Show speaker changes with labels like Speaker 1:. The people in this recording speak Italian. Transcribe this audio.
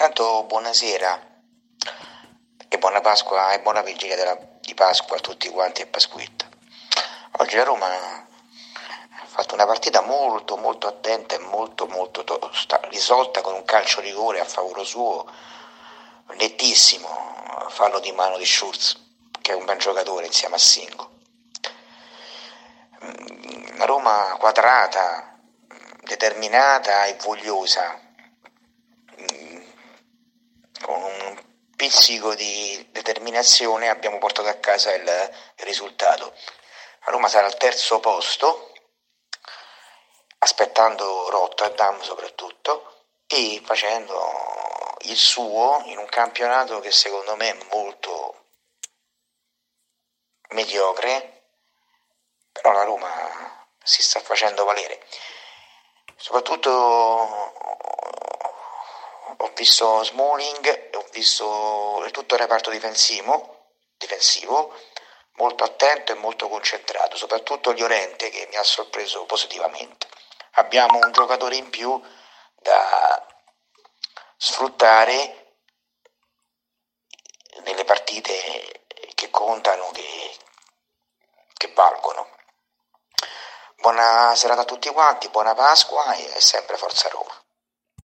Speaker 1: Tanto buonasera e buona Pasqua e buona vigilia della, di Pasqua a tutti quanti e Pasquetta. Oggi la Roma ha fatto una partita molto molto attenta e molto molto tosta, risolta con un calcio rigore a favore suo, nettissimo, fallo di mano di Schurz, che è un ben giocatore insieme a Singo. La Roma quadrata, determinata e vogliosa, con un pizzico di determinazione abbiamo portato a casa il, il risultato. La Roma sarà al terzo posto, aspettando Rotterdam soprattutto, e facendo il suo in un campionato che secondo me è molto mediocre, però la Roma si sta facendo valere. Soprattutto ho visto Smalling, visto tutto il reparto difensivo, difensivo, molto attento e molto concentrato, soprattutto Llorente che mi ha sorpreso positivamente. Abbiamo un giocatore in più da sfruttare nelle partite che contano, che, che valgono. Buona serata a tutti quanti, buona Pasqua e sempre Forza Roma.